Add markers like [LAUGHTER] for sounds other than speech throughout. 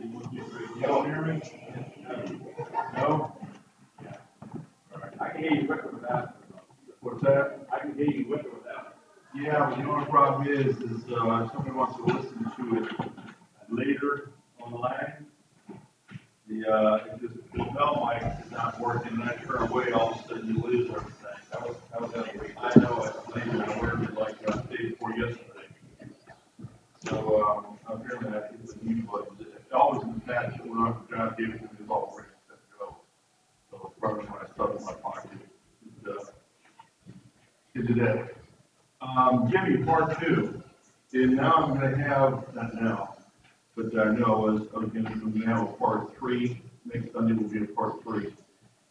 Y'all hear me? No? Yeah. All right. I can hear you or without. What's that? I can hear you or without. Yeah, but you know what the problem is, is, uh, if somebody wants to listen to it later online. The, uh, if the bell mic is not working, and I turn away, all of a sudden you lose everything. That was, that was anyway, I know it, I didn't aware of it like, uh, day before yesterday. So, um, apparently I hit the mute button, it always in the past, when I, John gave it to me, it was all ready to go. So, probably when I stuff in my pocket, it, uh, it that. Um, Jimmy, part two, and now I'm gonna have, not now, but I know I was, I was gonna, I'm gonna have a part three, next Sunday will be a part three.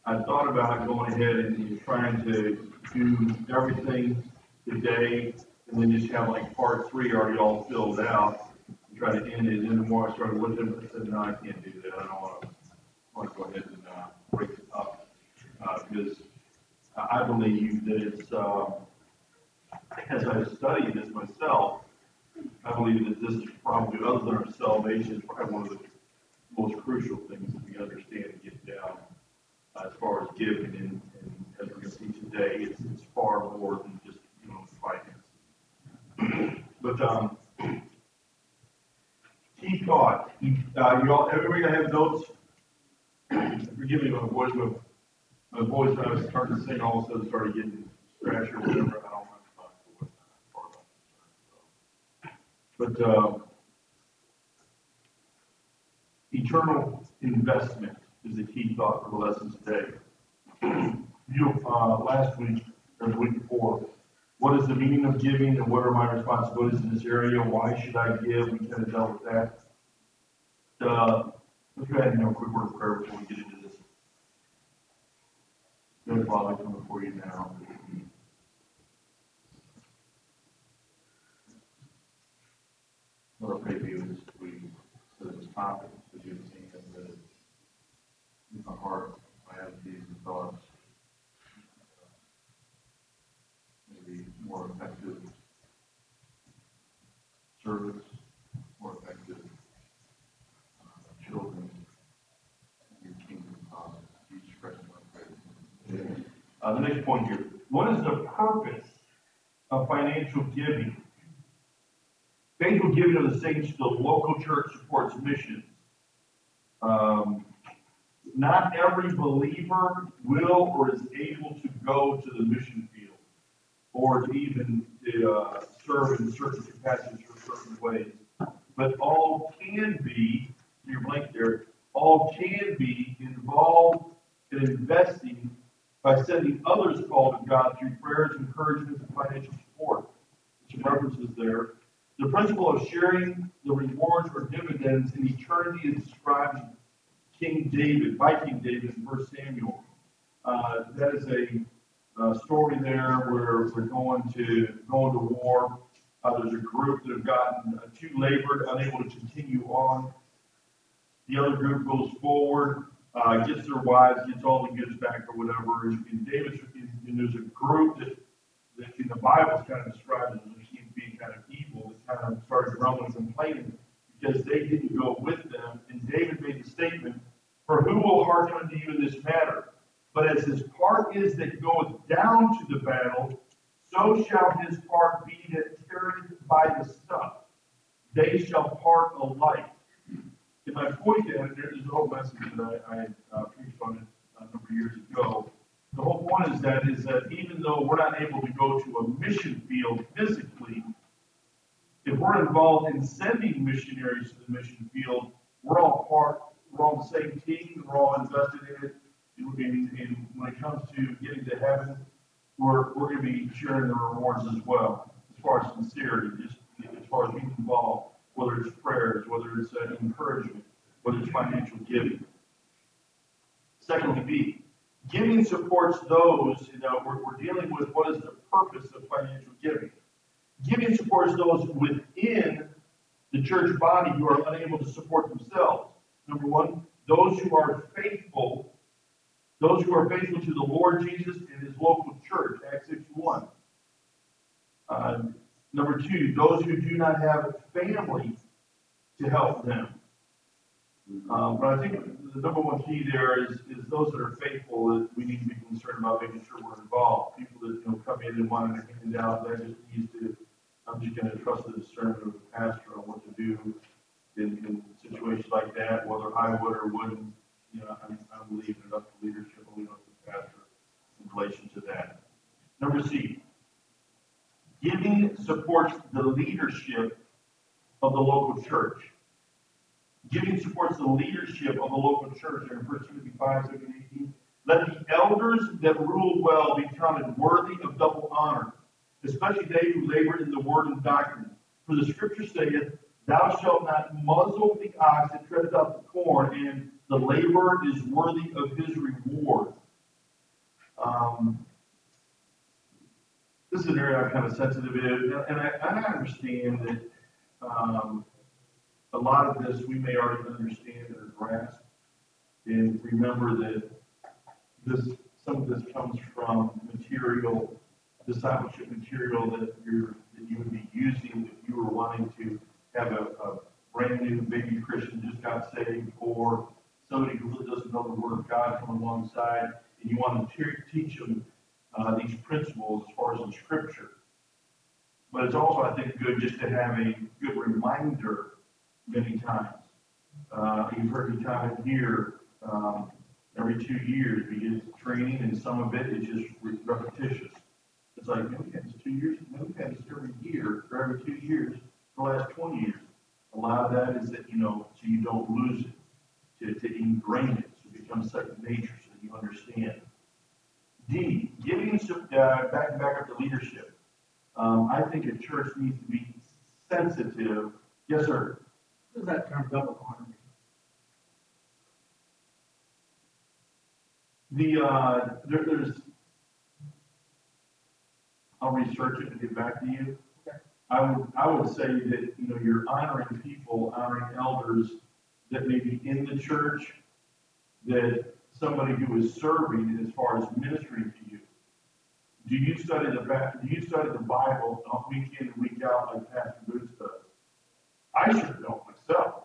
I thought about going ahead and trying to do everything today, and then just have like part three already all filled out, and try to end it, and the more I started looking, I said, no, I can't do that, I don't wanna, wanna go ahead and, uh, break it up. Uh, because I, believe that it's, um, as I study this myself, I believe that this is probably, other than our salvation, is probably one of the most crucial things that we understand and get down as far as giving and, and as we're gonna see today, it's, it's far more than just, you know, finance. [CLEARS THROAT] But, um, [CLEARS THROAT] key thought, uh, you all, everybody gonna have notes? [CLEARS THROAT] Forgive me, my voice, my, voice, I was starting to sing, all of a sudden started getting scratchy or whatever, I don't have time for what, part of it. But, uh, eternal investment is the key thought for the lesson today. [CLEARS THROAT] You, uh, last week, or the week before, what is the meaning of giving and what are my responsibilities in this area? Why should I give? We kind of dealt with that. Uh, let's go ahead and have a quick word of prayer before we get into this. Dear Father, come before you now. I for you as we, so this topic, as you've seen, and the, in my heart, my attitudes and thoughts. Maybe more effective service, more effective uh, children, in kingdom, uh, Jesus Christ. Uh, the next point here, what is the purpose of financial giving? Faithful giving of the saints to the local church supports missions. Um, not every believer will or is able to go to the mission field or to even to, uh, serve in certain capacities or certain ways. But all can be, your blank there, all can be involved in investing by sending others called to God through prayers, encouragement, and financial support. Some references there. The principle of sharing the rewards or dividends in eternity is described in King David, by King David in 1 Samuel. Uh, that is a, story there where we're going to going to war. Uh, there's a group that have gotten uh, too labored, unable to continue on. The other group goes forward, uh, gets their wives, gets all the goods back or whatever. And, and David's and there's a group that, that in the Bible is kind of described as there seems to be kind of kind of started grumbling and complaining because they didn't go with them. And David made the statement, For who will hearken unto you in this matter? But as his part is that goeth down to the battle, so shall his part be that carrieth by the stuff. They shall part alike. And my point is, there's a whole message that I, I uh, preached on it a number of years ago. The whole point is that is that even though we're not able to go to a mission field physically, if we're involved in sending missionaries to the mission field, we're all part, we're all the same team, we're all invested in it. And, and when it comes to getting to heaven, we're, we're going to be sharing the rewards as well, as far as sincerity, just as far as being involved, whether it's prayers, whether it's uh, encouragement, whether it's financial giving. Secondly, B, giving supports those, you know, we're, we're dealing with what is the purpose of financial giving. Giving supports those within the church body who are unable to support themselves. Number one, those who are faithful, those who are faithful to the Lord Jesus and his local church, Acts 6 1. Uh, number two, those who do not have a family to help them. Um, but I think the number one key there is, is those that are faithful, that we need to be concerned about making sure we're involved. People that, you know, come in and want to hand out, that just needs to, I'm just gonna trust the discernment of the pastor on what to do in, in situations like that, whether I would or wouldn't, you know, I'm, I'm leaving it up to leadership, and leaving it up to the pastor in relation to that. Number C, giving supports the leadership of the local church. Giving supports the leadership of the local church, in First Timothy five, seven, eighteen. Let the elders that rule well be counted worthy of double honor, especially they who labor in the word and doctrine. For the scripture saith, Thou shalt not muzzle the ox that treadeth out the corn, and the laborer is worthy of his reward. Um, this is an area I'm kind of sensitive in, and I, I understand that, um, a lot of this we may already understand or grasp. And remember that this, some of this comes from material, discipleship material that you're, that you would be using if you were wanting to have a, a brand new baby Christian just got saved, or somebody who really doesn't know the word of God come alongside, and you want to te- teach them, uh, these principles as far as in scripture. But it's also, I think, good just to have a good reminder many times. Uh, you've heard me comment here, um, every two years, we get training, and some of it is just re- like, man, we've had this two years, man, we've had this every year, for every two years, for the last twenty years. A lot of that is that, you know, so you don't lose it, to, to ingrain it, so it becomes second nature, so you understand. D, giving some, uh, back, back up to leadership. Um, I think a church needs to be sensitive. Yes, sir. What does that term double honor mean? The, uh, there, there's, I'll research it and get back to you. Okay. I would, I would say that, you know, you're honoring people, honoring elders that may be in the church, that somebody who is serving as far as ministering to you. Do you study the, do you study the Bible week in and week out like Pastor Boots does? I sure don't myself.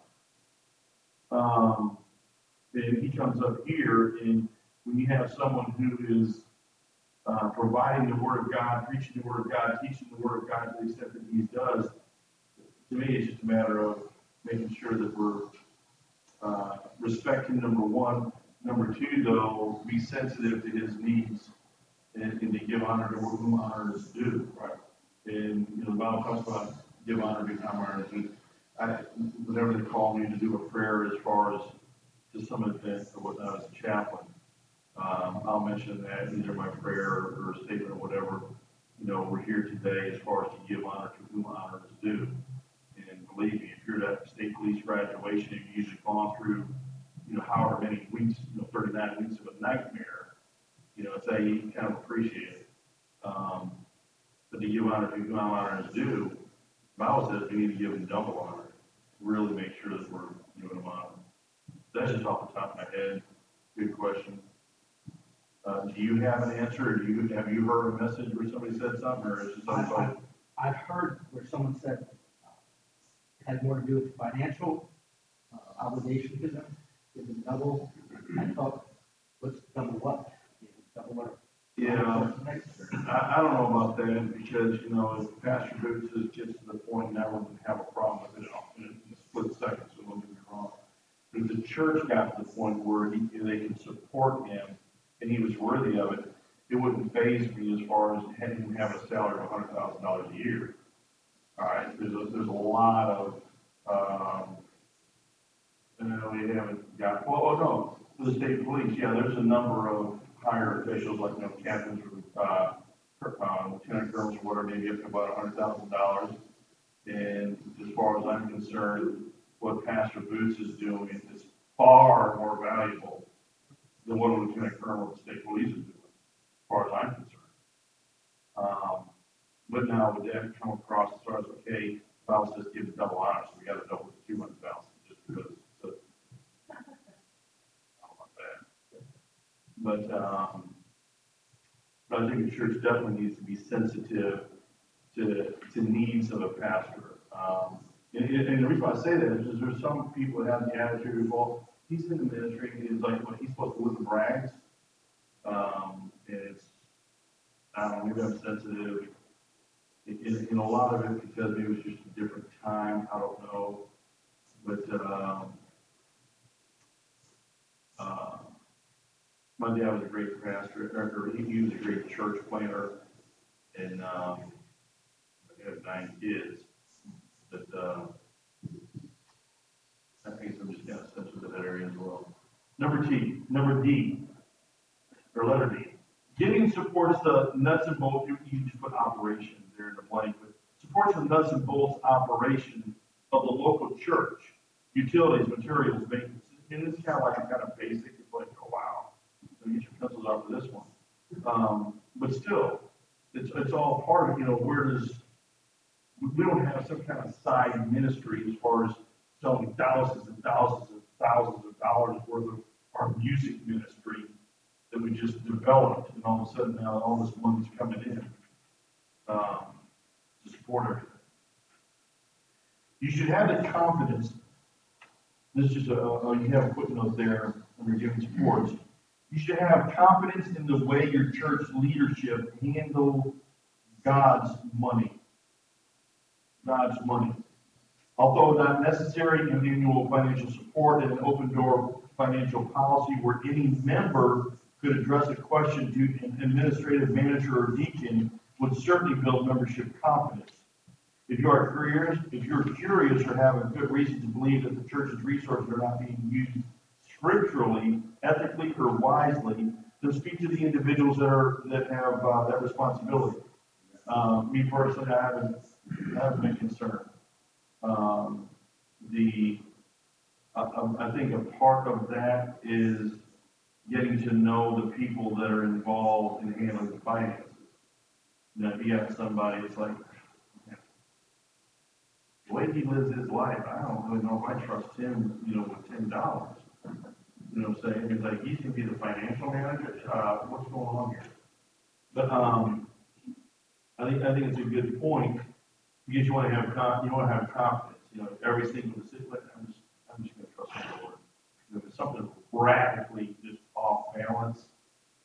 Um, and he comes up here and when you have someone who is uh, providing the word of God, preaching the word of God, teaching the word of God to the extent that he does, to me, it's just a matter of making sure that we're uh, respecting number one. Number two, though, be sensitive to his needs and, and to give honor to whom honor is due. Right. And, you know, the Bible talks about give honor to whom honor is due. I, whenever they call me to do a prayer as far as to some event or whatnot as a chaplain, um, I'll mention that either my prayer or statement or whatever. You know, we're here today as far as to give honor to whom honor is due. And believe me, if you're at state police graduation, you've usually gone through, you know, however many weeks, you know, thirty-nine weeks of a nightmare. You know, it's how you kind of appreciate it. Um, but to give honor to whom honor is due, Bible says we need to give them double honor. Really make sure that we're giving them honor. That's just off the top of my head. Good question. Uh, do you have an answer, or do you, have you heard a message where somebody said something, or is it something? I, I've heard where someone said, uh, it had more to do with financial, uh, obligation to them, it double? I thought, what's double what? Double what? Yeah, I, I don't know about that, because, you know, if Pastor Boots is gets to the point now where we have a problem with it in a split second, so don't get me wrong. But if the church got to the point where he, they can support him, and he was worthy of it, it wouldn't faze me as far as having him have a salary of a hundred thousand dollars a year. All right, there's a, there's a lot of, um, and then we haven't got, well, oh, no, the state police, yeah, there's a number of higher officials, like, you know, captains, or, uh, uh, lieutenant colonels, or whatever, maybe up to about a hundred thousand dollars. And as far as I'm concerned, what Pastor Boots is doing is far more valuable than what a lieutenant colonel of the state police is doing, as far as I'm concerned. Um, but now with that come across as far as, okay, Bible says give double honor, so we gotta double it to two hundred thousand, just because, so. [LAUGHS] I don't that. But, um, but I think the church definitely needs to be sensitive to, to needs of a pastor. Um, And, and the reason why I say that is, is there's some people that have the attitude, well, he's in the ministry, he's like, well, he's supposed to live in rags. Um, and it's, I don't know, maybe I'm sensitive. In, in a lot of it, because maybe it was just a different time, I don't know. But, um, uh, my dad was a great pastor, or, he he was a great church planner. And, um, I have nine kids, but, uh, I think I'm just kind of sensitive that area as well. Number T, number D, or letter D. Giving supports the nuts and bolts, you, you just put operation there in the blank, but supports the nuts and bolts operation of the local church. Utilities, materials, maintenance, and it's kind of like, a kind of basic, it's like, oh, wow. So get your pencils out for this one. Um, but still, it's, it's all part of, you know, where does, we don't have some kind of side ministry as far as selling thousands and thousands and thousands of dollars worth of our music ministry that we just developed, and all of a sudden now all this money's coming in, um, to support everything. You should have the confidence, this is a, a, you have a footnote there under giving supports. You should have confidence in the way your church leadership handle God's money. God's money. Although not necessary in annual financial support and an open door financial policy where any member could address a question to an administrative manager or deacon would certainly build membership confidence. If you are curious, if you're curious or have a good reason to believe that the church's resources are not being used scripturally, ethically, or wisely, then speak to the individuals that are, that have, uh, that responsibility. Um, me personally, I haven't, I haven't been concerned. Um, the, I, I, think a part of that is getting to know the people that are involved in handling the finances. Now, if you have somebody, it's like, the way he lives his life, I don't really know if I trust him, you know, with ten dollars. You know what I'm saying? It's like, he's gonna be the financial manager, uh, what's going on here? But, um, I think, I think it's a good point, because you wanna have con, you wanna have confidence, you know, every single decision, I'm just, I'm just gonna trust the Lord. You know, If it's something radically just off balance,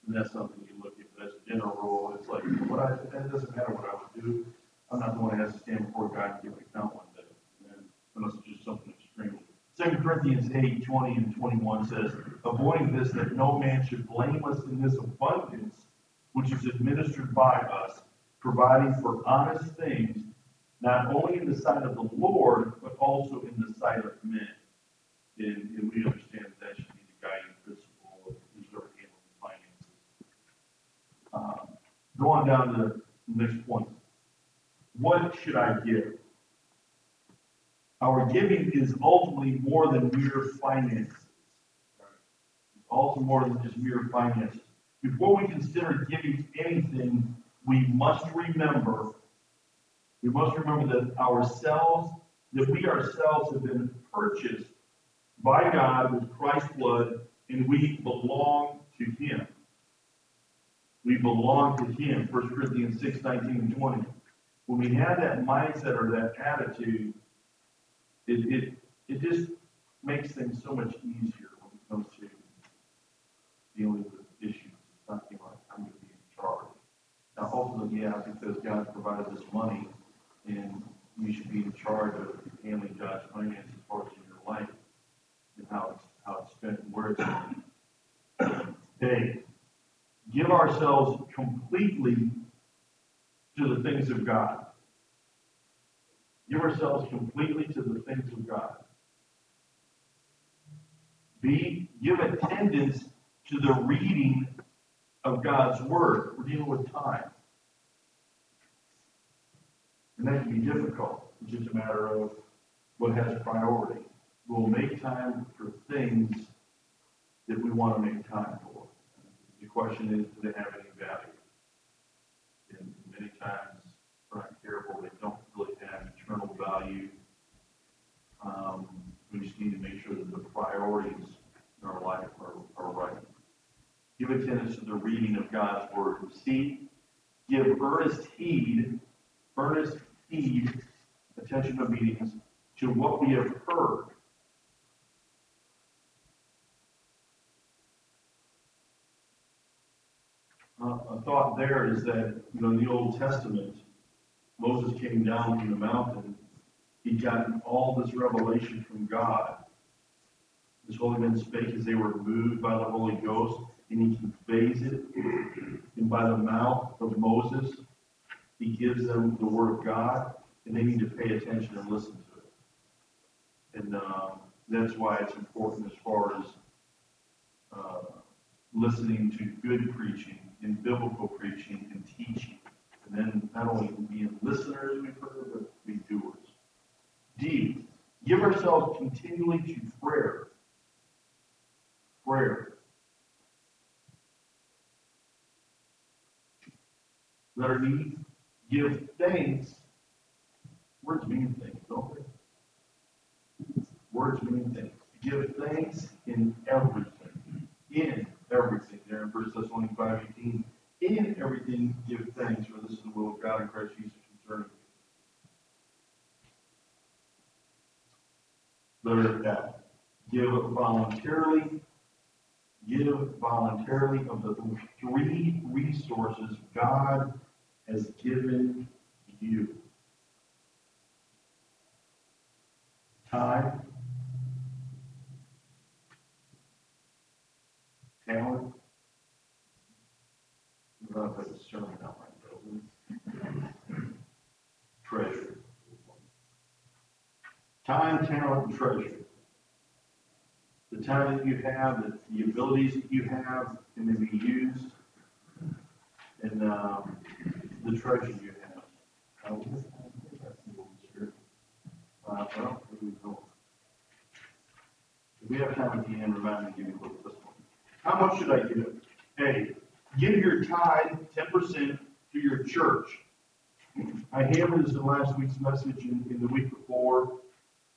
then that's something you look at, but as a general rule, it's like, what I, it doesn't matter what I would do. I'm not the one that has to stand before God and give an account one day, and unless it's just something extreme. Second Corinthians eight, twenty and twenty-one says, avoiding this, that no man should blame us in this abundance, which is administered by us, providing for honest things, not only in the sight of the Lord, but also in the sight of men. And, and we understand that that should be the guiding principle of ever handling finances. Um, Go on down to the next point. What should I give? Our giving is ultimately more than mere finances. It's also more than just mere finances. Before we consider giving anything, we must remember, we must remember that ourselves, that we ourselves have been purchased by God with Christ's blood, and we belong to Him. We belong to Him, 1 Corinthians 6, 19 and 20. When we have that mindset or that attitude, it, it, it just makes things so much easier when it comes to dealing with issues. It's not like, I'm going to be in charge. Now, ultimately, yeah, because God provided this money, and you should be in charge of handling God's finances far as in your life, and how it's, how it's spent and where it's spent. Hey, give ourselves completely to the things of God. Give ourselves completely to the things of God. Be give attendance to the reading of God's Word. We're dealing with time. And that can be difficult. It's just a matter of what has priority. We'll make time for things that we want to make time for. The question is, do they have any value? And many times, we're not careful, they don't really have eternal value. Um, we just need to make sure that the priorities in our life are, are right. Give attendance to the reading of God's word. C, give earnest heed, earnest heed, attention meetings, to what we have heard. Uh, a thought there is that, you know, in the Old Testament, Moses came down from the mountain. He'd gotten all this revelation from God. His holy men spake as they were moved by the Holy Ghost, and he conveys it. And by the mouth of Moses, he gives them the word of God, and they need to pay attention and listen to it. And um, that's why it's important as far as uh, listening to good preaching and biblical preaching and teaching. And then not only being listeners, we've heard, but be doers. D, give ourselves continually to prayer. Prayer. Letter E, give thanks. Words mean things, don't they? Words mean things. Give thanks in everything. In everything. There in 1 Thessalonians 5 18. In everything give thanks, for this is the will of God in Christ Jesus concerning you. Letter. Give voluntarily. Give voluntarily of the three resources God has given you. Time, talent. I'm put a sermon out my building. Treasure. Time, talent, and treasure. The time that you have, the, the abilities that you have can they be used, and um, the treasure you have. Uh, we have time at the end, remind me to give you a little testimony. How much should I give? A, give your tithe ten percent to your church. I hammered this in last week's message and in the week before.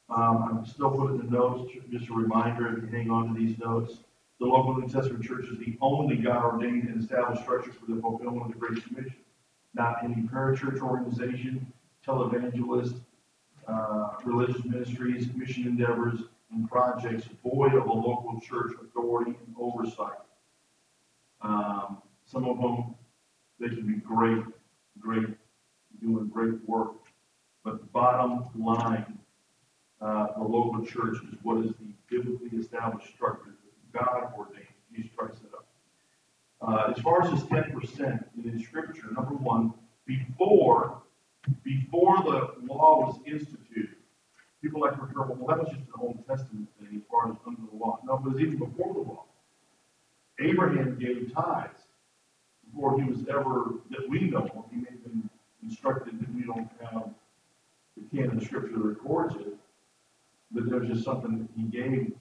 Um, I'm still putting the notes, just a reminder, if you hang on to these notes. The local New Testament church is the only God ordained and established structure for the fulfillment of the Great Commission. Not any parachurch organization, televangelist, uh, religious ministries, mission endeavors, and projects void of a local church authority and oversight. Um, some of them, they can be great, great, doing great work. But bottom line, uh, the local church is what is the biblically established structure that God ordained, Jesus Christ up. Uh, as far as this ten percent in scripture, number one, before, before the law was instituted, people like to refer, well, that was just an Old Testament thing as far as under the law. No, it was even before the law. Abraham gave tithes before he was ever, that we know he may have been instructed that we don't have the canon of scripture that records it, but there's just something that he gave.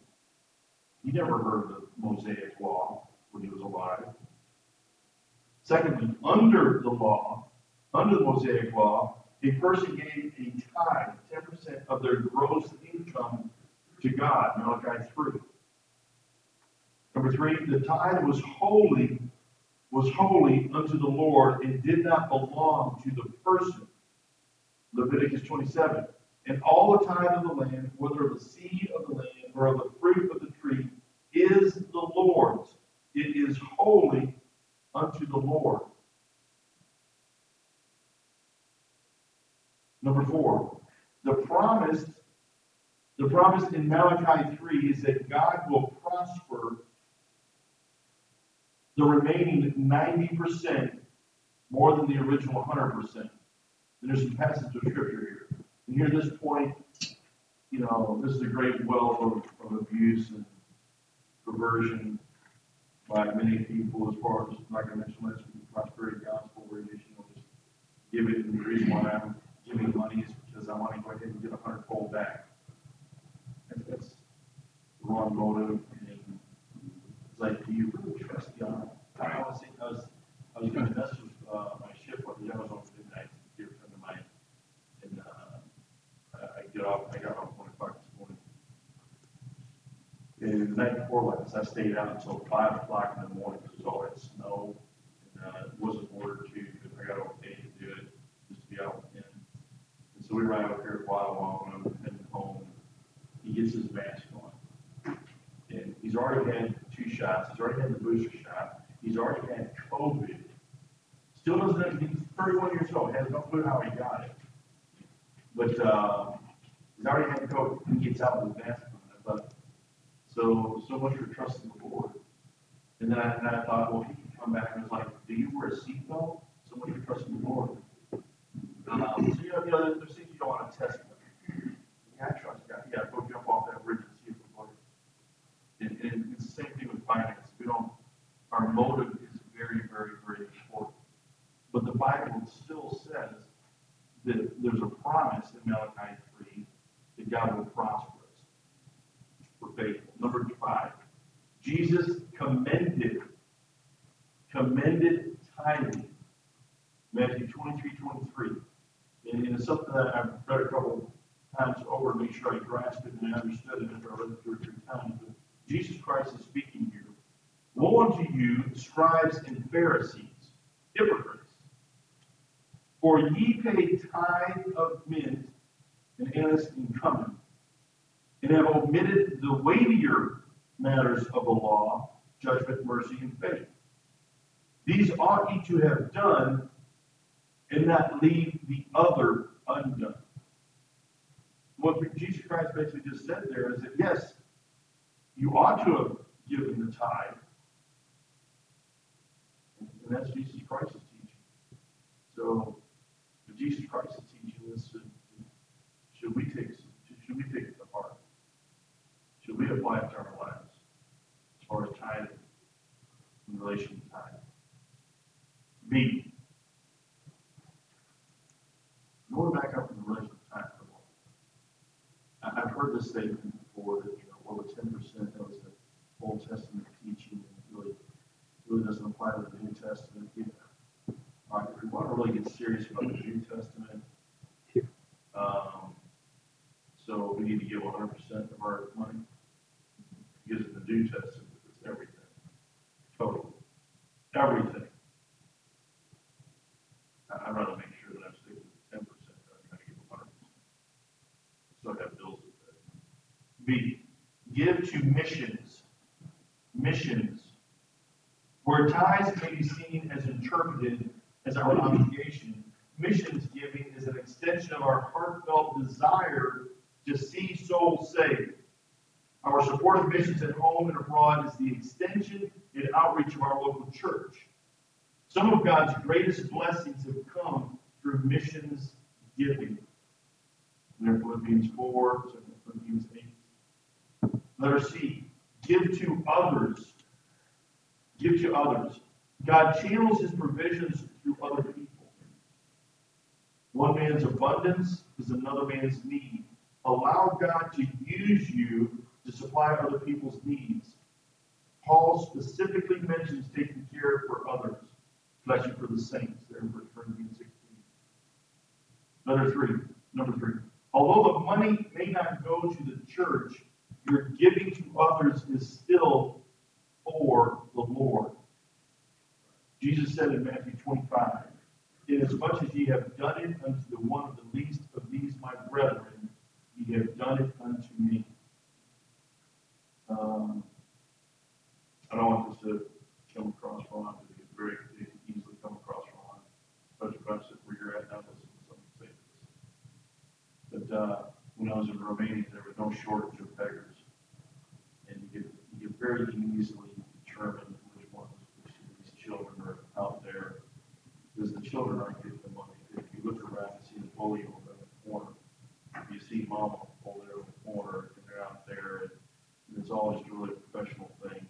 He never heard the Mosaic law when he was alive. Secondly, under the law, under the Mosaic law, a person gave a tithe, ten percent of their gross income to God, Malachi three. Number three, the tithe was holy, was holy unto the Lord and did not belong to the person. Leviticus twenty-seven. And all the tithe of the land, whether of the seed of the land or of the fruit of the tree, is the Lord's. It is holy unto the Lord. Number four, the promise, the promise in Malachi 3 is that God will prosper the remaining 90% more than the original 100%. And there's some passages of scripture here. And here this point, you know, this is a great well of, of abuse and perversion by many people as far as, I'm not going to mention last week, prosperity gospel, where you know, just give it, and the reason why I'm giving money is because I want to go ahead and get a hundredfold back. And that's the wrong motive, and it's like, do you really trust God? I honestly, I was, I was going to mess with, uh, my ship, but I was on midnight, dear friend of mine, and, uh, I, I get off, I got off one o'clock this morning. And the night before last, I stayed out until five o'clock in the morning, because all that snow, and, uh, it wasn't ordered to, but I got okay to do it, just to be out and, and so we ran out here a while, while I'm heading home, he gets his mask on. And he's already had two shots, he's already had the booster shot, he's already had COVID. Still doesn't, have, he's thirty-one years old, has no clue how he got it. But, uh, he's already had COVID, he gets out with his mask so, so much for trusting the Lord. And then I, and I thought, well, he can come back and was like, do you wear a seatbelt? So much for trusting the Lord. Um, so, you know, you know, there's, things you don't want to test them. Yeah, I trust God. Yeah, go jump off that bridge and see if it works. And, and it's the same thing with finance. We don't, our motive is very, very, very important. But the Bible still says that there's a promise in Malachi three that God will prosper faithful. Number five, Jesus commended, commended tithing. Matthew 23, 23. And, and it's something that I've read a couple times over to make sure I grasped it and I understood it after I read it two or three times. But Jesus Christ is speaking here. Woe unto you, scribes and Pharisees, hypocrites! For ye pay tithe of mint and anise and cumin, and have omitted the weightier matters of the law, judgment, mercy, and faith. These ought ye to have done, and not leave the other undone. What Jesus Christ basically just said there is that yes, you ought to have given the tithe. And that's Jesus Christ's teaching. So, Jesus Christ is teaching this, should, should we take should we take we apply it to our lives as far as tithing in relation to tithing? B. Going back up in relation to. I- I've heard this statement before that, you know, well, the ten percent, that was the Old Testament teaching, and it really, really doesn't apply to the New Testament. You know, All right, if we want to really get serious about the New Testament, um, so we need to give one hundred percent of our money. Because in the New Testament, it's everything, total, everything. I- I'd rather make sure that I'm sticking to ten percent, than I'm trying to give a hundred percent. Still have bills to pay. B, give to missions. Missions. Where tithes may be seen as interpreted as our obligation, missions giving is an extension of our heartfelt desire to see souls saved. Our support of missions at home and abroad is the extension and outreach of our local church. Some of God's greatest blessings have come through missions giving. And there Philippians 4, second Philippians 8. Letter C, give to others. Give to others. God channels his provisions through other people. One man's abundance is another man's need. Allow God to use you to supply other people's needs. Paul specifically mentions taking care for others, especially for the saints there in 1 Corinthians 16. Number three, number three. Although the money may not go to the church, your giving to others is still for the Lord. Jesus said in Matthew 25, Inasmuch as ye have done it unto the one of the least of these my brethren, ye have done it unto me. Um, I don't want this to come across wrong, because it very it could easily come across wrong, especially if I sit where you're at now, listening to somebody say this. But, uh, when I was in Romania, there was no shortage of beggars. And you could, you could very easily determine which ones, which of these children are out there. Because the children aren't getting the money. If you look around and see the bully over the corner, you see mama over there in the corner, and they're out there, and it's always a professional thing.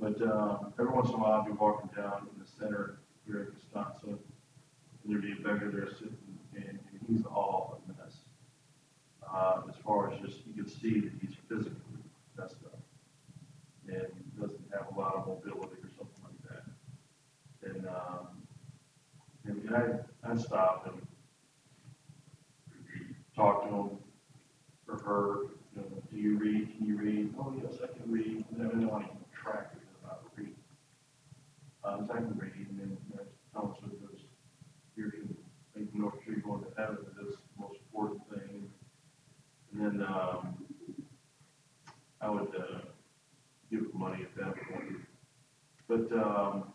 But, um, every once in a while, I'll be walking down in the center here in Wisconsin, and there'd be a beggar there sitting, and, and he's all a mess. Uh, as far as just, you can see that he's physically messed up. And doesn't have a lot of mobility or something like that. And, um, and I, I stopped and talked to him, or her, you know, do you read? Can you read? Oh, yes, I can read. And then I know I can track it about reading. Um, so I can read, and then you know, Thomas would you're going to make North Tree going to heaven That's the most important thing. And then um, I would uh, give money at that point. But um,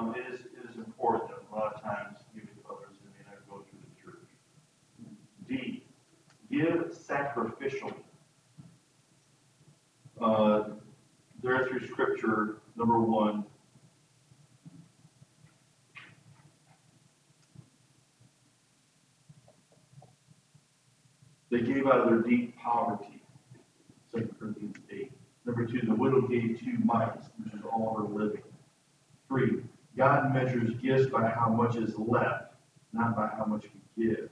um, it is, it is important that a lot of times giving to others, they may not go through the church. D, give sacrificially. Uh, there through scripture, number one. They gave out of their deep poverty, Second Corinthians eight. Number two, the widow gave two mites, which is all her living. Three, God measures gifts by how much is left, not by how much we give.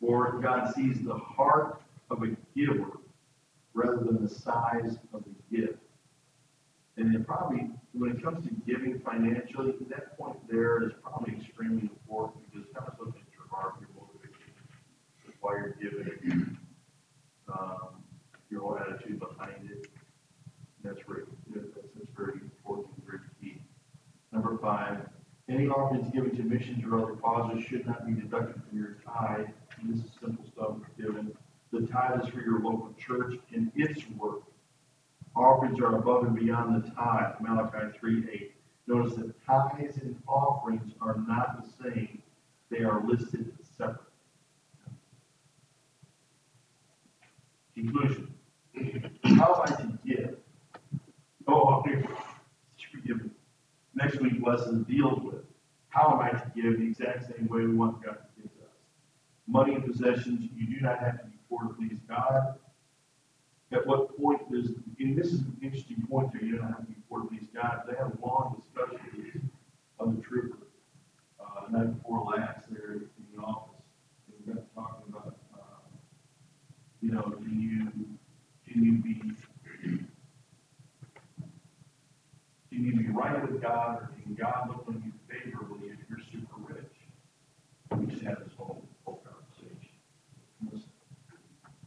Four, God sees the heart of a giver rather than the size of the gift. And it probably, when it comes to giving financially, that point there is probably extremely important because kind of looking at your heart, your motivation, why you're giving, um, your whole attitude behind it. That's very, that's, that's very. Number five, any offerings given to missions or other causes should not be deducted from your tithe. And this is simple stuff given. The tithe is for your local church and its work. Offerings are above and beyond the tithe, Malachi three eight. Notice that tithes and offerings are not the same. They are listed separate. Conclusion. [CLEARS THROAT] How am I to oh, give? Oh, here, forgive me. Next week lesson deals with how am I to give the exact same way we want God to give to us. Money and possessions, you do not have to be poor to please God. At what point does, and this is an interesting point there, you don't have to be poor to please God. They had a long discussion of the trooper, uh, the night before last there in the office. They got talking about, uh, you know, can you, can you be, you be right with God, or can God look on you favorably if you're super rich? We just had this whole, whole conversation. Listen,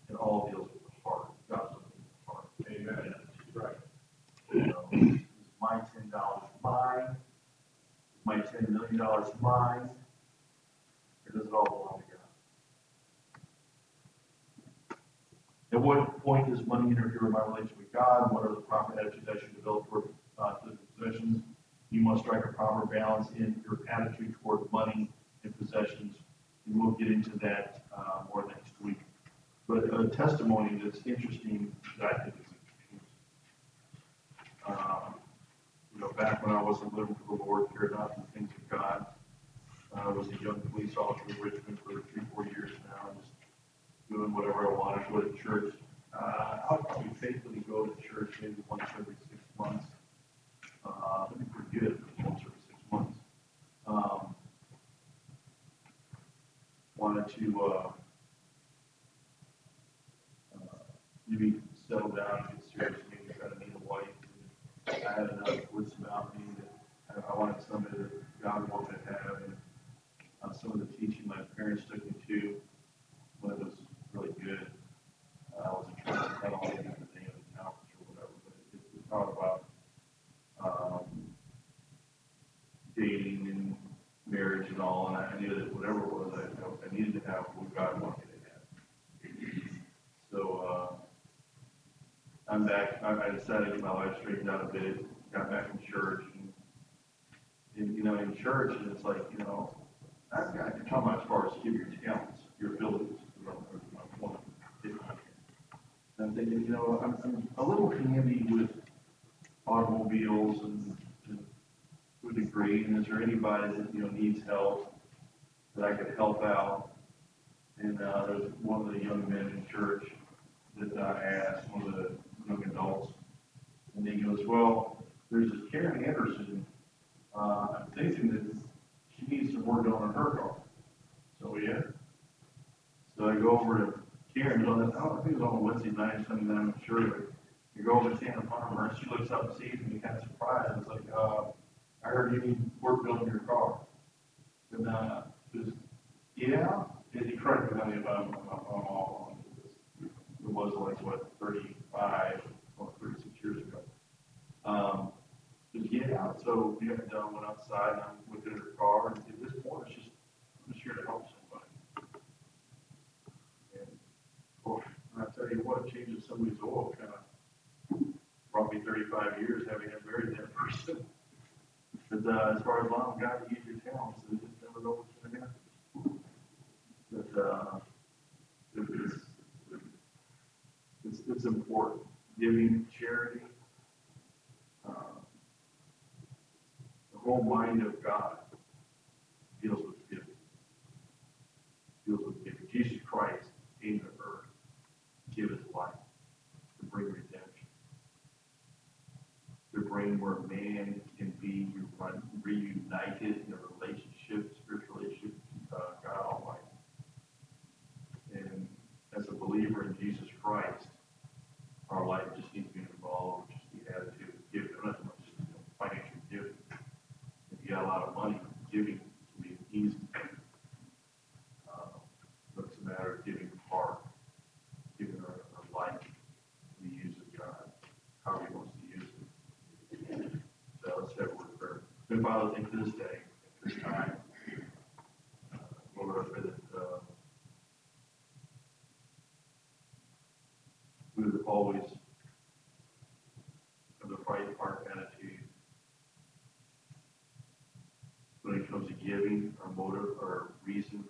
It all deals with the heart, God's looking at the heart. Amen. Right. You know, is my ten dollars mine? Is my ten million dollars mine? Or does it all belong to God? At what point does money interfere with my relationship with God? What are the proper attitudes I should develop toward, uh, to the possessions? You must strike a proper balance in your attitude toward money and possessions. And we'll get into that, uh, more next week. But a testimony that's interesting, that I think is interesting. Um, you know, back when I wasn't living for the Lord, cared not for the things of God, I was a young police officer in Richmond for three, four years now, just doing whatever I wanted, go to church. Uh, I'll probably faithfully go to church maybe once every six months. Uh, that'd be pretty good, once every six months. Um, wanted to, uh, uh, maybe settle down and get serious, maybe try to meet a wife. I had enough woods about me that I- I wanted somebody that God wanted to have, and, uh, some of the teaching my parents took me to, when it was really good. Uh, I wasn't trying to tell all the name of the conference or whatever, but it, it taught about, um, dating and marriage and all, and I knew that whatever it was, I, I needed to have what God wanted to have. So, uh, I'm back, I, I decided to get my life straightened out a bit, got back from church, and, and, you know, in church, and it's like, you know, I, I can come as far as give your talents, your abilities, you know, I'm thinking, you know, I'm, I'm a little handy with automobiles and, and to a degree, and is there anybody that, you know, needs help that I could help out? And, uh, there's one of the young men in church that I asked, one of the young adults, and he goes, well, there's this Karen Anderson, uh, I'm thinking that she needs some work done on her car. So, yeah. So I go over to Karen, on I don't think it was on Wednesday night, Sunday night, I'm sure, your girls are standing in front of her, and she looks up and sees me, kind of surprised. It's like, uh, I heard you need work building your car. And uh, just, yeah, and he corrected me about I'm, I'm all on this. It was like, what, 35 or 36 years ago. Um, just, yeah, so we got done, went outside, and I'm story where man can be reunited And Father, thank you this day, this time. Uh, Lord, I pray that uh, we would always have the right heart attitude when it comes to giving, our motive, our reason